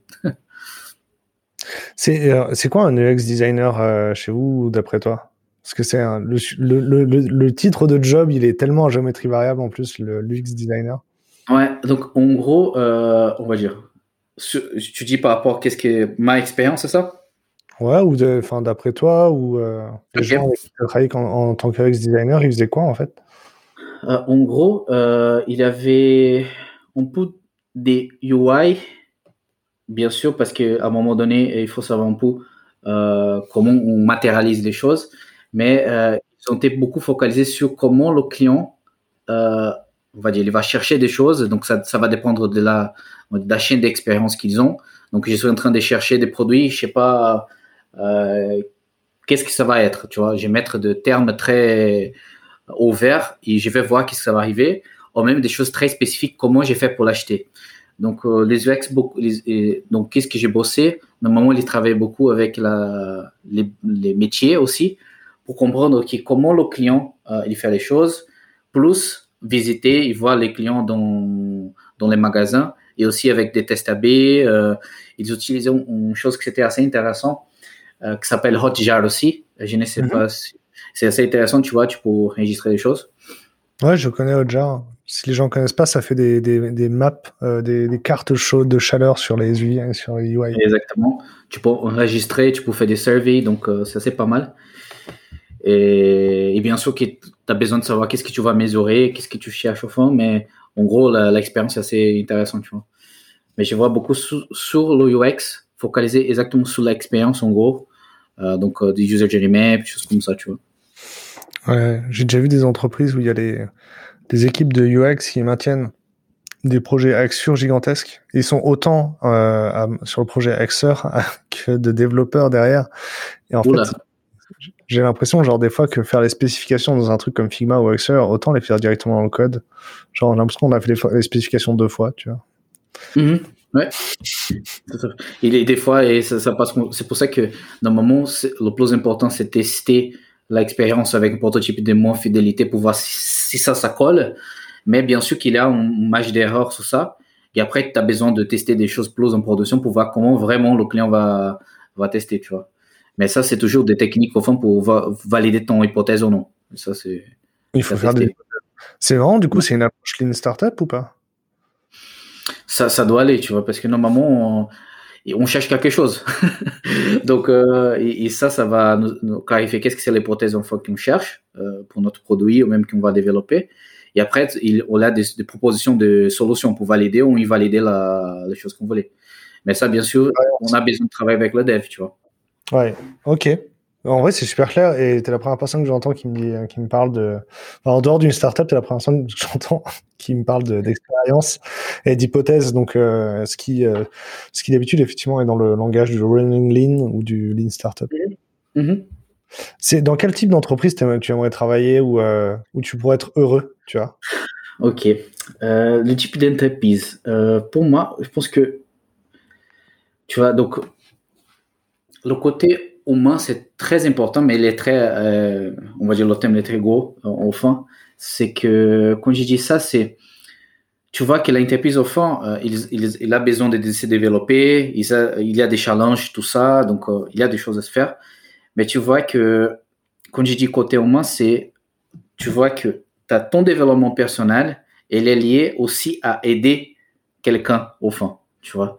Euh, c'est quoi un UX designer euh, chez vous, d'après toi? Parce que c'est le, titre de job, il est tellement en géométrie variable en plus, le designer. Ouais, donc en gros, euh, on va dire, tu dis par rapport à qu'est-ce qui est ma expérience, c'est ça? Ouais, ou d'après toi, ou les gens qui travaillent en, en, tant que UX designer, ils faisaient quoi en fait? Euh, en gros, euh, il avait un peu des UI, bien sûr, parce qu'à un moment donné, il faut savoir un peu euh, comment on matérialise les choses, mais ils ont été beaucoup focalisés sur comment le client, on va dire, il va chercher des choses, donc ça, ça va dépendre de la, chaîne d'expérience qu'ils ont. Donc, je suis en train de chercher des produits, je sais pas, qu'est-ce que ça va être, tu vois, je vais mettre de termes très au vert et je vais voir qu'est-ce que ça va arriver, ou même des choses très spécifiques, comment j'ai fait pour l'acheter. Donc, euh, les UX, beaucoup, donc qu'est-ce que j'ai bossé? Normalement, il travaille beaucoup avec les, métiers aussi pour comprendre comment le client euh, il fait les choses, plus visiter et voir les clients dans, dans les magasins et aussi avec des tests AB. Euh, ils utilisent une chose qui était assez intéressant qui s'appelle Hotjar aussi. Je ne sais mm-hmm. pas si c'est assez intéressant, tu vois, tu peux enregistrer des choses. Ouais, je connais Hotjar. Si les gens ne connaissent pas, ça fait des, des, des maps, euh, des, des, cartes chaudes de chaleur sur les UI. Sur les UI. Exactement. Tu peux enregistrer, tu peux faire des surveys, donc euh, c'est assez pas mal. Et, et bien sûr, tu as besoin de savoir qu'est-ce que tu vas mesurer, qu'est-ce que tu cherches au fond, mais en gros, l'expérience est assez intéressante, tu vois. Mais je vois beaucoup sur, sur le UX, focalisé exactement sur l'expérience, en gros. Euh, donc, des user journey maps, des choses comme ça, tu vois. Ouais, j'ai déjà vu des entreprises où il y a des équipes de UX qui maintiennent des projets Axure gigantesques. Ils sont autant euh, sur le projet Axure que de développeurs derrière. Et en fait, j'ai l'impression, genre des fois, que faire les spécifications dans un truc comme Figma ou Axure, autant les faire directement dans le code. Genre, j'ai l'impression qu'on a fait les, spécifications deux fois, tu vois. Mm-hmm. Ouais. Il est des fois, et ça passe. C'est pour ça que normalement, le plus important, c'est tester l'expérience avec un prototype de moins fidélité pour voir si, ça, ça colle. Mais bien sûr qu'il y a un match d'erreur sur ça. Et après, tu as besoin de tester des choses plus en production pour voir comment vraiment le client va, va tester, tu vois. Mais ça, c'est toujours des techniques au fond pour valider ton hypothèse ou non. Ça, c'est. Il faut faire des. C'est vraiment, du coup, c'est une approche lean startup ou pas? Ça, ça doit aller, tu vois, parce que normalement, on cherche quelque chose. Donc, euh, et, ça, ça va nous, clarifier qu'est-ce que c'est l'hypothèse en fois qu'on cherche euh, pour notre produit ou même qu'on va développer. Et après, il, on a des, propositions de solutions pour valider ou invalider la, les choses qu'on voulait. Mais ça, bien sûr, on a besoin de travailler avec le dev, tu vois. Ouais, ok. En vrai, c'est super clair et tu es la première personne que j'entends qui me, dit, qui me parle de. en dehors d'une startup, tu es la première personne que j'entends qui me parle d'expérience et d'hypothèse. Donc, euh, ce qui, euh, ce qui d'habitude, effectivement, est dans le langage du running lean ou du lean startup. Mm-hmm. C'est dans quel type d'entreprise tu aimerais travailler ou euh, où tu pourrais être heureux, tu vois? Ok. le type d'entreprise. pour moi, je pense que. Tu vois, donc. Le côté humain, c'est très important, mais il est très, euh, on va dire, le thème est très gros, euh, au fond. C'est que, quand je dis ça, c'est, tu vois que l'entreprise, au fond, euh, il, il, a besoin de se développer, il, il y a des challenges, tout ça, donc il y a des choses à se faire. Mais tu vois que, quand je dis côté humain, c'est, tu vois que as ton développement personnel, il est lié aussi à aider quelqu'un, au fond, tu vois.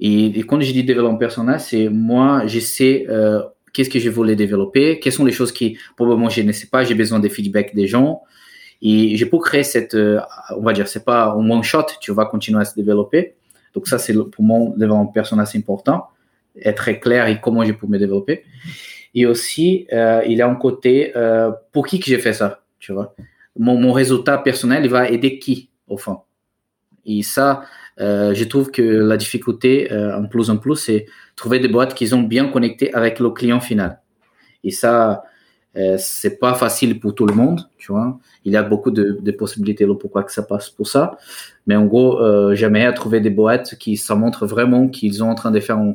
Et, quand je dis développement personnel, c'est moi, je sais euh, qu'est-ce que je voulais développer, quelles sont les choses qui probablement je ne sais pas, j'ai besoin des feedbacks des gens. Et je peux créer cette, euh, on va dire, c'est pas un one shot, tu vas continuer à se développer. Donc ça, c'est pour mon développement personnel, c'est important, être clair et comment je peux me développer. Et aussi, euh, il y a un côté, pour qui que j'ai fait ça, tu vois. Mon, mon résultat personnel, il va aider qui, au fond. Et ça, euh, je trouve que la difficulté, euh, en plus en plus, c'est trouver des boîtes qui sont bien connectées avec le client final. Et ça, Euh, c'est pas facile pour tout le monde, tu vois. Il y a beaucoup de, possibilités là pourquoi que ça passe pour ça. Mais en gros, euh, j'aimerais trouver des boîtes qui ça montre vraiment qu'ils sont en train de faire un,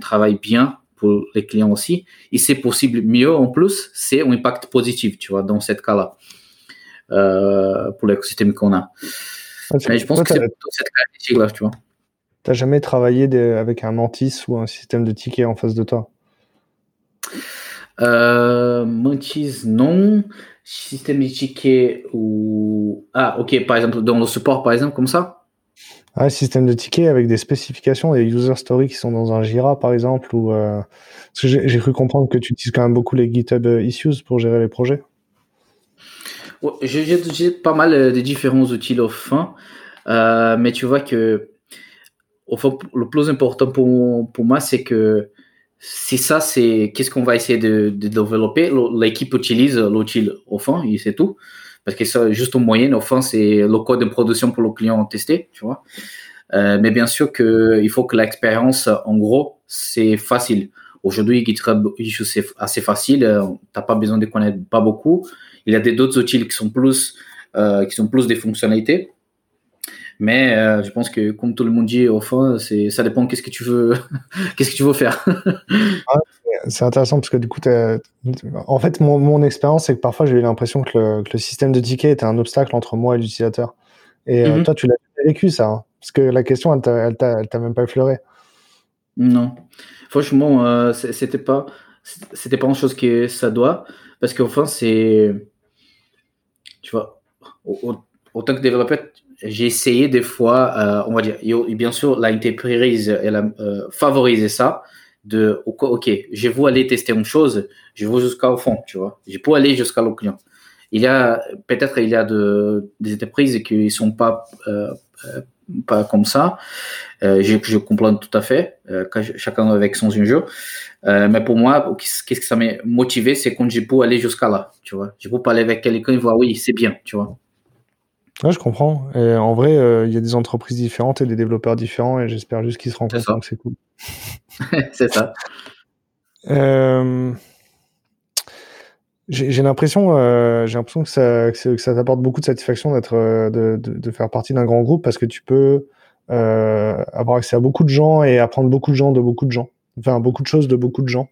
travail bien pour les clients aussi. Et c'est possible mieux en plus, c'est un impact positif, tu vois, dans cette cas-là, euh, pour l'écosystème qu'on a. Mais je pense que c'est plutôt cette caractéristique-là, tu vois. T'as jamais travaillé avec un Mantis ou un système de tickets en face de toi? Euh, Mantis, non. Système de tickets ou. Ah, ok, par exemple, dans le support, par exemple, comme ça? Un système de tickets avec des spécifications, des user stories qui sont dans un Jira, par exemple, ou. Euh, parce que j'ai cru comprendre que tu utilises quand même beaucoup les GitHub Issues pour gérer les projets. J'ai pas mal euh, de différents outils au fin, euh, mais tu vois que le plus important pour, pour moi, c'est que si ça, c'est qu'est-ce qu'on va essayer de, développer? L'équipe utilise l'outil au fond, et c'est tout. Parce que c'est juste en moyenne, au fond, c'est le code de production pour le client testé, tu vois. Euh, mais bien sûr qu'il faut que l'expérience, en gros, c'est facile. Aujourd'hui, GitHub, c'est assez facile. Tu n'as pas besoin de connaître pas beaucoup. Il y a d'autres outils qui sont plus, euh, qui sont plus des fonctionnalités. Mais euh, je pense que, comme tout le monde dit, au fond, c'est, ça dépend qu'est-ce que tu veux, qu'est-ce que tu veux faire. c'est intéressant parce que du coup, en fait, mon, mon expérience, c'est que parfois, j'ai eu l'impression que le, que le, système de ticket était un obstacle entre moi et l'utilisateur. Et euh, mhm. toi, tu l'as vécu, ça. Hein parce que la question, elle t'a même pas effleuré. Non. Franchement, euh, c'était pas, c'était pas une chose que ça doit. Parce qu'au fond, c'est. Tu vois, autant que développeur, j'ai essayé des fois, euh, on va dire, bien sûr, l'entreprise, elle a euh, favorisé ça. De, ok, je vais aller tester une chose, je vais jusqu'au fond, tu vois. Je peux aller jusqu'à le client. Il y a, peut-être, il y a de, des entreprises qui ne sont pas, euh, pas comme ça. je, je, comprends tout à fait, chacun avec son enjeu. mais pour moi, qu'est-ce que ça m'a motivé, c'est quand je peux aller jusqu'à là, tu vois. Je peux parler avec quelqu'un et voir, oui, c'est bien, tu vois. Ouais, je comprends. Et en vrai, euh, il y a des entreprises différentes et des développeurs différents, et j'espère juste qu'ils se rencontrent, donc c'est cool. c'est ça. Euh, j'ai l'impression, euh, j'ai l'impression que ça, que, ça t'apporte beaucoup de satisfaction d'être, de, de, de, faire partie d'un grand groupe parce que tu peux avoir accès à beaucoup de gens et apprendre beaucoup de gens de beaucoup de gens, enfin beaucoup de choses de beaucoup de gens.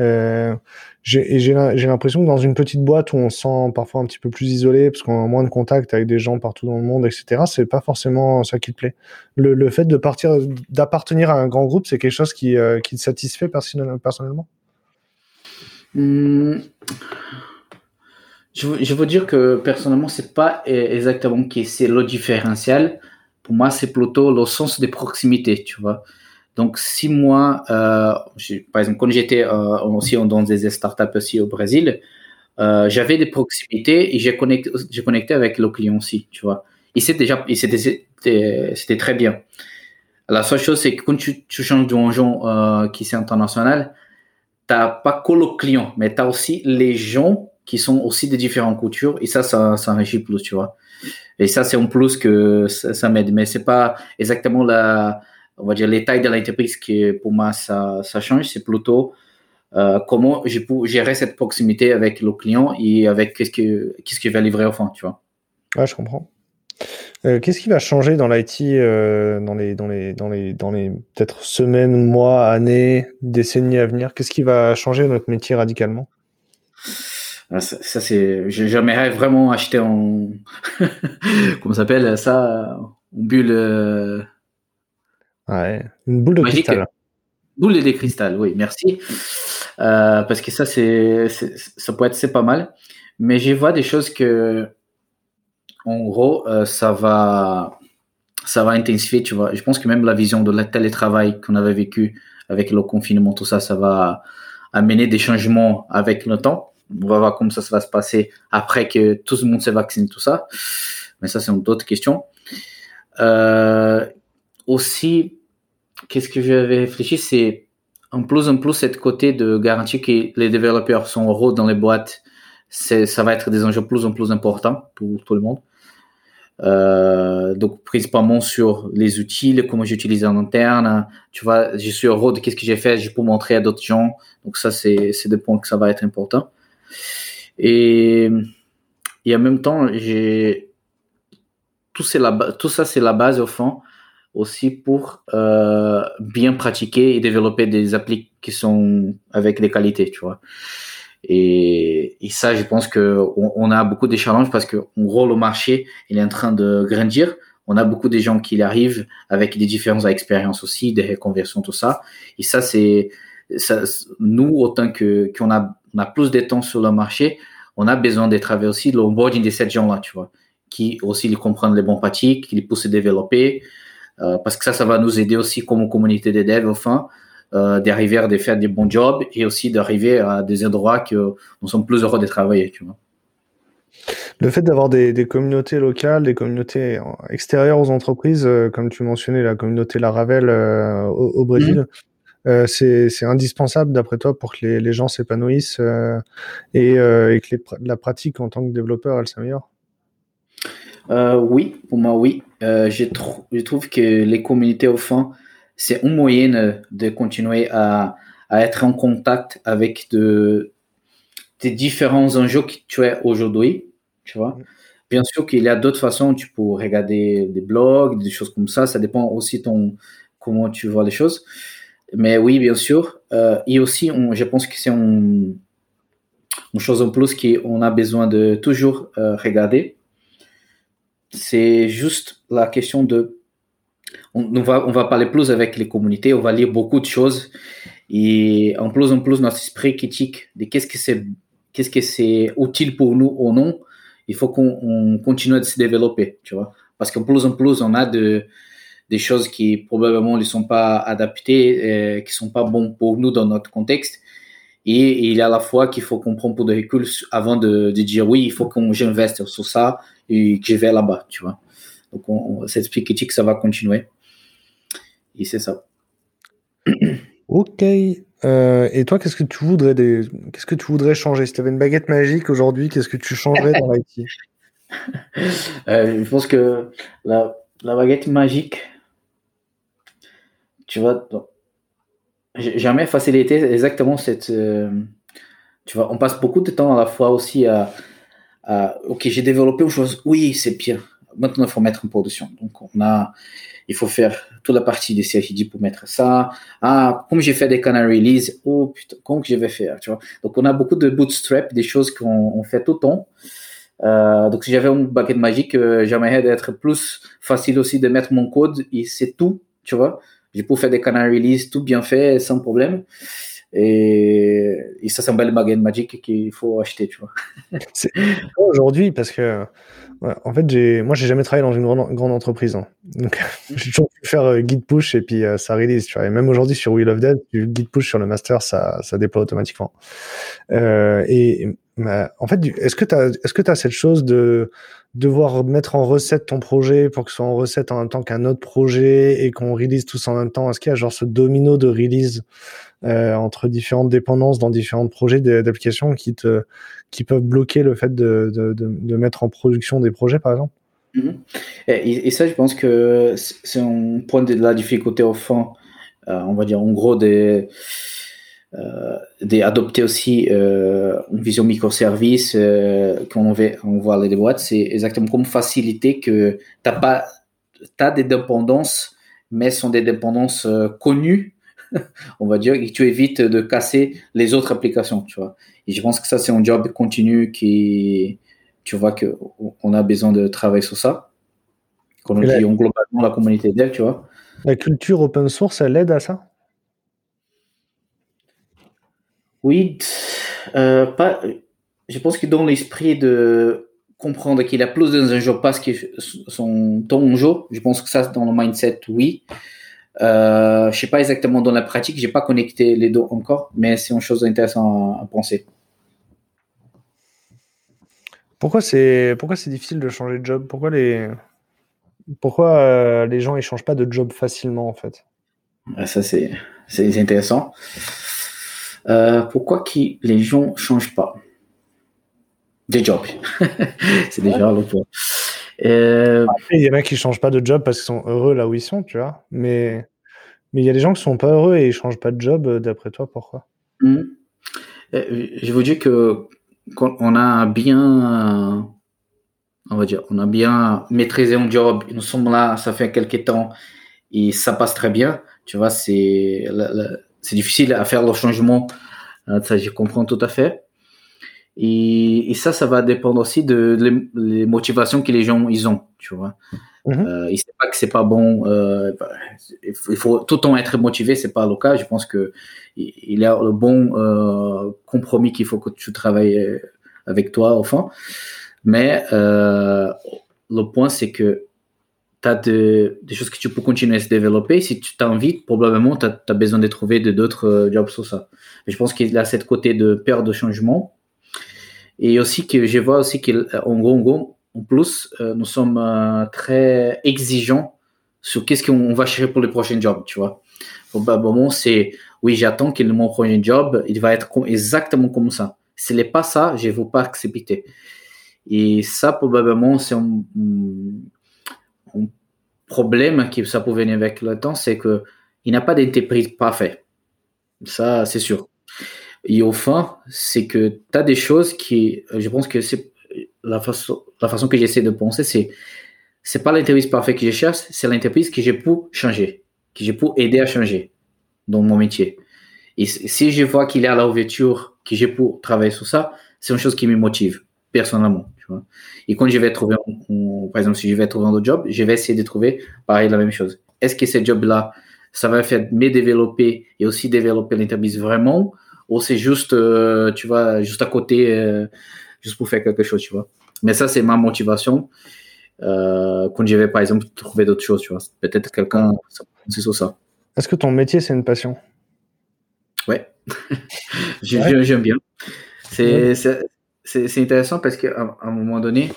Euh, j'ai l'impression que dans une petite boîte où on se sent parfois un petit peu plus isolé parce qu'on a moins de contact avec des gens partout dans le monde, etc., c'est pas forcément ça qui te plaît. Le, le fait de partir, d'appartenir à un grand groupe, c'est quelque chose qui, euh, qui te satisfait personnellement? Hmm. je, veux dire que personnellement, c'est pas exactement qui c'est le différentiel. Pour moi, c'est plutôt le sens des proximités, tu vois. Donc, si moi, euh, par exemple, quand j'étais euh, aussi dans des startups aussi au Brésil, euh, j'avais des proximités et j'ai connecté, avec le client aussi, tu vois. Et c'était déjà, c'était, très bien. La seule chose, c'est que quand tu, changes d'un genre euh, qui c'est international, t'as pas que le client, mais tu as aussi les gens qui sont aussi de différentes cultures et ça, ça, ça enrichit plus, tu vois. Et ça, c'est un plus que ça, m'aide, mais c'est pas exactement la, on va dire, les tailles de l'entreprise qui, pour moi, ça, ça change. C'est plutôt euh, comment je peux gérer cette proximité avec le client et avec qu'est-ce que qu'est-ce va livrer au fond, tu vois. Ouais, je comprends. Euh, qu'est-ce qui va changer dans l'IT euh, dans les dans les dans les dans les peut-être semaines, mois, années, décennies à venir? Qu'est-ce qui va changer notre métier radicalement? Ah, ça, ça c'est j'aimerais vraiment acheter en comment s'appelle ça en bulle Ouais, une boule de cristal. Boule de cristal, oui, merci. Euh, parce que ça, c'est, ça peut être c'est pas mal. Mais je vois des choses que, en gros, euh, ça va, ça va intensifier, tu vois. Je pense que même la vision de la télétravail qu'on avait vécu avec le confinement, tout ça, ça va amener des changements avec le temps. On va voir comment ça, va se passer après que tout le monde se vaccine, tout ça. Mais ça, c'est une autre question. Euh, aussi, qu'est-ce que j'avais réfléchi, c'est en plus en plus cette côté de garantir que les développeurs sont heureux dans les boîtes, ça va être des enjeux plus en plus importants pour tout le monde. Euh, donc principalement sur les outils, comment j'utilise en interne. Tu vois, je suis heureux de qu'est-ce que j'ai fait, je peux montrer à d'autres gens. Donc ça, c'est des points que ça va être important. Et, et en même temps, j'ai tout, tout ça, c'est la base au fond aussi pour euh, bien pratiquer et développer des applis qui sont avec des qualités, tu vois. Et, ça, je pense que on, a beaucoup de challenges parce que on rôle au marché, est en train de grandir. On a beaucoup de gens qui arrivent avec des différentes expériences aussi, des reconversions, tout ça. Et ça, c'est nous, autant que qu'on a, on a plus de temps sur le marché, on a besoin de travailler aussi l'onboarding de ces gens-là, tu vois, qui aussi les comprennent les bons pratiques, qui les poussent à développer, euh, parce que ça, ça va nous aider aussi comme communauté de dev, enfin, d'arriver à faire des bons jobs et aussi d'arriver à des endroits que nous sommes plus heureux de travailler, tu vois. Le fait d'avoir des, des, communautés locales, des communautés extérieures aux entreprises, euh, comme tu mentionnais la communauté Laravel euh, au, au, Brésil, mhm. euh, c'est indispensable d'après toi pour que les, les gens s'épanouissent euh, et, et, que les, la pratique en tant que développeur, elle s'améliore? Oui, pour moi oui. je trouve que les communautés au fond, c'est un moyen de continuer à, à, être en contact avec de, des différents enjeux que tu as aujourd'hui, tu vois. Bien sûr qu'il y a d'autres façons, tu peux regarder des blogs, des choses comme ça, ça dépend aussi ton comment tu vois les choses. Mais oui, bien sûr. Euh, et aussi, on, je pense que c'est un, une chose en plus qu'on a besoin de toujours euh, regarder. C'est juste la question de on, va, on va parler plus avec les communautés, on va lire beaucoup de choses. Et en plus en plus, notre esprit critique de qu'est-ce que c'est qu'est-ce que utile pour nous ou non, il faut qu'on continue de se développer, tu vois. Parce qu'en plus en plus, on a de, des choses qui probablement ne sont pas adaptées, euh, qui sont pas bons pour nous dans notre contexte. Et, il y a la fois qu'il faut qu'on prenne pour de recul avant de, dire oui, il faut qu'on j'investe sur ça et que je vais là-bas, tu vois. Donc, on, cette esprit critique, ça va continuer. Et c'est ça. Ok. Euh, et toi, qu'est-ce que tu voudrais des... qu'est-ce que tu voudrais changer? Si tu avais une baguette magique aujourd'hui, qu'est-ce que tu changerais dans l'IT euh, Je pense que la, la, baguette magique, tu vois, jamais facilité exactement cette. Euh, tu vois, on passe beaucoup de temps à la fois aussi à, à ok, j'ai développé une chose, oui, c'est pire maintenant, il faut mettre en production. Donc, on a, il faut faire toute la partie des CICD pour mettre ça. Ah, comme j'ai fait des canary release, oh putain, comment que je vais faire, tu vois. Donc, on a beaucoup de bootstrap, des choses qu'on fait tout le temps. Euh, donc, si j'avais une baguette magique, euh, j'aimerais d'être plus facile aussi de mettre mon code et c'est tout, tu vois. Je peux faire des canary release tout bien fait, sans problème. Et, ça, c'est une belle baguette magique qu'il faut acheter, tu vois. Aujourd'hui, parce que en fait, moi, j'ai jamais travaillé dans une grande, entreprise. Hein. Donc, j'ai toujours pu faire euh, git push et puis euh, ça release. Tu vois. Et même aujourd'hui sur Wheel of Dead, git push sur le master, ça, ça déploie automatiquement. Euh, et en fait, est-ce que tu as, est-ce que tu as cette chose de devoir mettre en recette ton projet pour que ce soit en recette en même temps qu'un autre projet et qu'on release tous en même temps? Est-ce qu'il y a genre ce domino de release euh, entre différentes dépendances dans différents projets d'applications qui te qui peuvent bloquer le fait de, de, mettre en production des projets, par exemple mm-hmm. et, ça, je pense que c'est un point de la difficulté au fond, euh, on va dire en gros des euh, d'adopter aussi une vision microservice euh, qu'on on voit les boîtes, c'est exactement comme faciliter que tu pas as des dépendances, mais sont des dépendances connues on va dire, et tu évites de casser les autres applications, tu vois. Et je pense que ça, c'est un job continu qui, tu vois, qu'on a besoin de travailler sur ça. Comme on dit, globalement, la communauté dev, tu vois. La culture open source, elle aide à ça? Oui, euh, pas, je pense que dans l'esprit de comprendre qu'il y a plus dans un job parce que son ton jeu, je pense que ça, dans le mindset, oui. Euh, je sais pas exactement dans la pratique, j'ai pas connecté les deux encore, mais c'est une chose intéressante à, penser. Pourquoi c'est pourquoi c'est difficile de changer de job? Pourquoi les pourquoi euh, les gens ils changent pas de job facilement en fait? Ça c'est c'est intéressant. Euh, pourquoi qui les gens changent pas? Des jobs C'est déjà l'autre point. Euh, il y en a qui changent pas de job parce qu'ils sont heureux là où ils sont, tu vois. Mais mais il y a des gens qui sont pas heureux et ils changent pas de job. Euh, d'après toi, pourquoi? Euh, Je vous dis que on a bien, on va dire, on a bien maîtrisé un job, nous sommes là, ça fait quelques temps et ça passe très bien. Tu vois, c'est, c'est difficile à faire le changement. Ça, je comprends tout à fait. Et, et, ça, ça va dépendre aussi de, les, motivations que les gens ils ont, tu vois. Mm -hmm. euh, pas que c'est pas bon. Euh, il faut tout le temps être motivé, c'est pas le cas. Je pense que il y a le bon euh, compromis qu'il faut que tu travailles avec toi au fond. Mais le point, c'est que tu as de, des choses que tu peux continuer à se développer. Si tu t'invites, probablement, tu as, as, besoin de trouver d'autres jobs sur ça. Mais je pense qu'il y a cette côté de peur de changement et aussi que je vois aussi qu'en gros, en plus, euh, nous sommes euh, très exigeants sur qu'est-ce qu'on va chercher pour le prochain job, tu vois. Probablement, c'est, oui, j'attends que mon prochain job, il va être exactement comme ça. S'il n'est pas ça, je ne vais pas accepter. Et ça, probablement, c'est un, problème qui ça peut venir avec le temps, c'est que il n'y a pas d'entreprise parfaite. Ça, c'est sûr. Et au fond, c'est que tu as des choses qui, je pense que c'est la façon, la façon que j'essaie de penser, c'est c'est pas l'entreprise parfaite que je cherche, c'est l'entreprise que j'ai pour changer, que j'ai pour aider à changer dans mon métier. Et si je vois qu'il y a l'ouverture que j'ai pour travailler sur ça, c'est une chose qui me motive personnellement. Tu vois. Et quand je vais trouver, par exemple, si je vais trouver un autre job, je vais essayer de trouver pareil la même chose. Est-ce que ce job-là, ça va faire me développer et aussi développer l'entreprise vraiment ou c'est juste, euh, tu vois, juste à côté, euh, juste pour faire quelque chose, tu vois. Mais ça, c'est ma motivation. Euh, quand je vais, par exemple, trouver d'autres choses, tu vois. Peut-être quelqu'un, c'est sur ça. Est-ce que ton métier, c'est une passion? Ouais. J'aime bien. C'est intéressant parce qu'à un moment donné,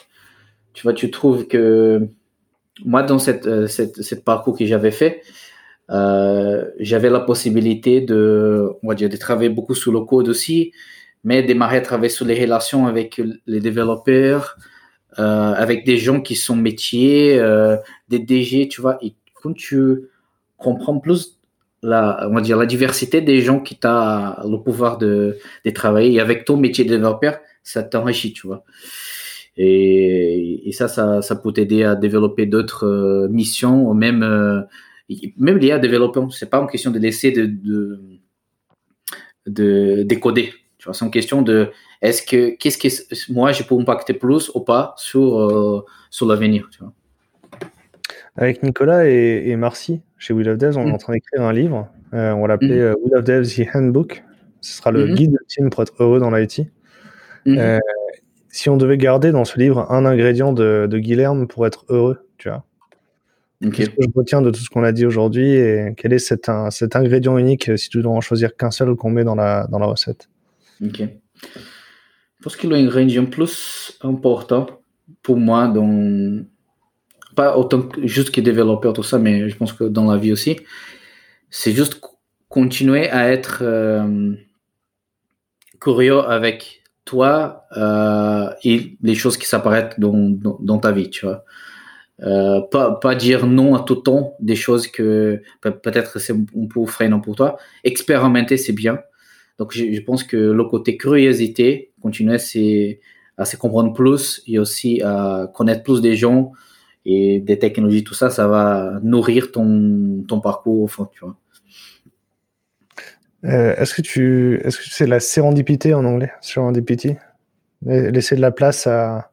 tu vois, tu trouves que moi, dans cette, cette, cette parcours que j'avais fait, euh, j'avais la possibilité de, on va dire, de travailler beaucoup sur le code aussi, mais démarrer à travailler sur les relations avec les développeurs, euh, avec des gens qui sont métiers, euh, des DG, tu vois. Et quand tu comprends plus la, on va dire, la diversité des gens qui t'as le pouvoir de, de travailler, et avec ton métier de développeur, ça t'enrichit, tu vois. Et, et, ça, ça, ça peut t'aider à développer d'autres missions, ou même même l'IA développement, c'est pas une question de laisser de, de, de décoder. Tu vois, c'est une question de est-ce que qu'est-ce que moi je peux impacter plus ou pas sur euh, sur l'avenir. Avec Nicolas et, et, Marcy chez Will of Devs, on est mm. en train d'écrire un livre. Euh, on va l'appeler mm. Will of Devs The Handbook. Ce sera le mm -hmm. guide ultime pour être heureux dans l'IT. -hmm. euh, si on devait garder dans ce livre un ingrédient de, de Guilherme pour être heureux, tu vois, Okay. Qu'est-ce que je retiens de tout ce qu'on a dit aujourd'hui et quel est cet, un, cet ingrédient unique si tu dois en choisir qu'un seul qu'on met dans la, dans la recette? Ok. Je pense que l'ingrédient plus important pour moi, dans, pas autant que, juste que développeur, tout ça, mais je pense que dans la vie aussi, c'est juste continuer à être euh, curieux avec toi euh, et les choses qui s'apparaissent dans, dans, dans, ta vie, tu vois. Euh, pas, pas dire non à tout temps des choses que peut-être c'est un peu freinant pour toi. Expérimenter, c'est bien. Donc, je, pense que le côté curiosité, continuer à se comprendre plus et aussi à connaître plus des gens et des technologies, tout ça, ça va nourrir ton, ton parcours au fond, tu vois. Euh, est-ce que tu, est-ce que c'est la sérendipité en anglais, laisser de la place à,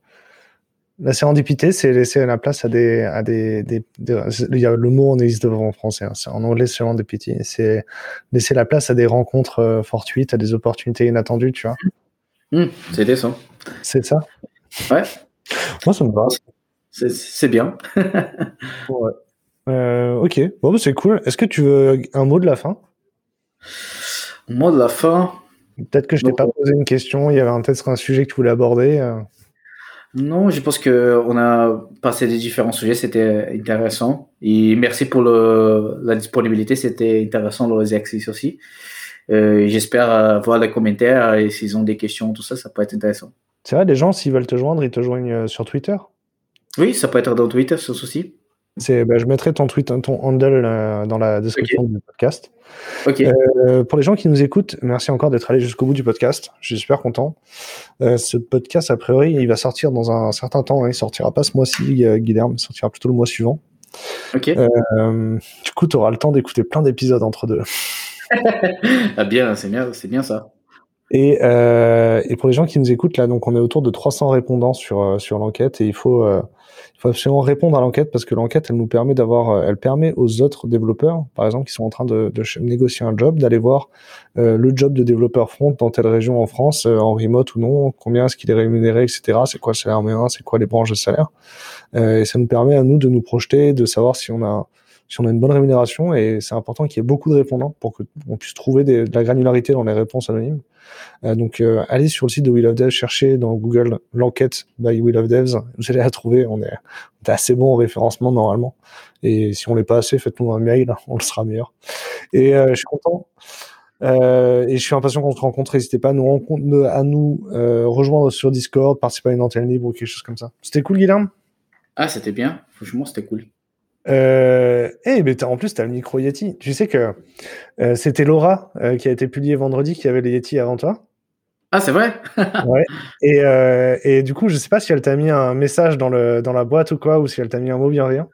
la sérendipité, c'est laisser la place à des, à des, des, des, il y a le mot n'existe pas en français, hein, en anglais serendipity, c'est laisser la place à des rencontres euh, fortuites, à des opportunités inattendues, tu vois. Mmh, C'était ça. C'est ça. Ouais. Moi, ça me va. C'est bien. ouais. Euh, ok, bon, bah, c'est cool. Est-ce que tu veux un mot de la fin? Un mot de la fin. Peut-être que je t'ai pas posé une question. Il y avait peut-être un sujet que tu voulais aborder. Euh. Non, je pense qu'on a passé des différents sujets, c'était intéressant. Et merci pour le, la disponibilité, c'était intéressant le exercice aussi. Euh, J'espère voir les commentaires et s'ils ont des questions, tout ça, ça peut être intéressant. C'est vrai, les gens, s'ils veulent te joindre, ils te joignent euh, sur Twitter? Oui, ça peut être dans Twitter, sans souci. Bah, je mettrai ton tweet, ton handle euh, dans la description du podcast. Euh, pour les gens qui nous écoutent, merci encore d'être allé jusqu'au bout du podcast. Je suis super content. Euh, ce podcast, a priori, il va sortir dans un certain temps. Hein. Il sortira pas ce mois-ci, Guilherme. Il sortira plutôt le mois suivant. Du coup, tu auras le temps d'écouter plein d'épisodes entre deux. ah bien, c'est bien, c'est bien ça. Et, et, pour les gens qui nous écoutent, là, donc on est autour de 300 répondants sur, sur l'enquête et il faut, faut absolument répondre à l'enquête parce que l'enquête, elle nous permet d'avoir, euh, elle permet aux autres développeurs, par exemple, qui sont en train de, de négocier un job, d'aller voir euh, le job de développeur front dans telle région en France, en remote ou non, combien est-ce qu'il est rémunéré, etc. C'est quoi le salaire moyen, c'est quoi les branches de salaire. et ça nous permet à nous de nous projeter, de savoir si on a si on a une bonne rémunération et c'est important qu'il y ait beaucoup de répondants pour qu'on puisse trouver de la granularité dans les réponses anonymes. Euh, donc, euh, allez sur le site de Will of Devs, cherchez dans Google l'enquête by Will of Devs. Vous allez la trouver. On est, on est assez bon en référencement normalement. Et si on l'est pas assez, faites-nous un mail, on le sera meilleur. Et euh, je suis content. Euh, et je suis impatient qu'on se rencontre. N'hésitez pas à nous, à nous euh, rejoindre sur Discord, participer à une antenne libre ou quelque chose comme ça. C'était cool, Guillaume Ah, c'était bien. Franchement, c'était cool. Euh, eh, mais en plus, tu as le micro Yeti. Tu sais que euh, c'était Laura euh, qui a été publiée vendredi qui avait les Yeti avant toi. Ah, c'est vrai? Ouais. Et, euh, et, du coup, je sais pas si elle t'a mis un message dans, le, dans la boîte ou quoi, ou si elle t'a mis un mot bienveillant.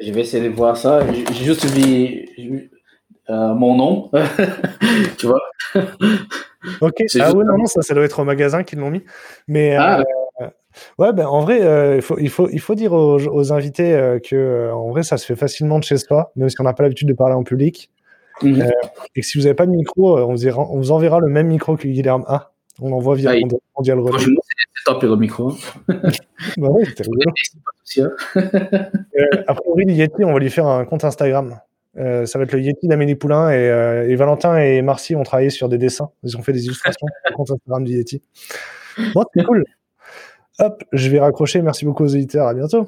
Je vais essayer de voir ça. J'ai juste vu euh, mon nom. tu vois? Ok. Ah oui, non, non, ça, ça doit être au magasin qu'ils l'ont mis. Mais. Ah, Ouais, ben en vrai, euh, il, faut, il, faut, il faut dire aux, aux invités euh, que euh, en vrai, ça se fait facilement de chez soi, même si on n'a pas l'habitude de parler en public. Mhm. Et que si vous n'avez pas de micro, on vous, ira, on vous enverra le même micro que Guilherme A. On l'envoie via Ah, il- Mondial Relais. Franchement, c'est top le micro. Bah ouais, c'était a priori, le Yeti, on va lui faire un compte Instagram. Euh, ça va être le Yeti d'Amélie Poulain et, euh, et Valentin et Marcy ont travaillé sur des dessins. Ils ont fait des illustrations pour le compte Instagram du Yeti. Bon, c'est cool. Hop, je vais raccrocher. Merci beaucoup aux éditeurs. À bientôt.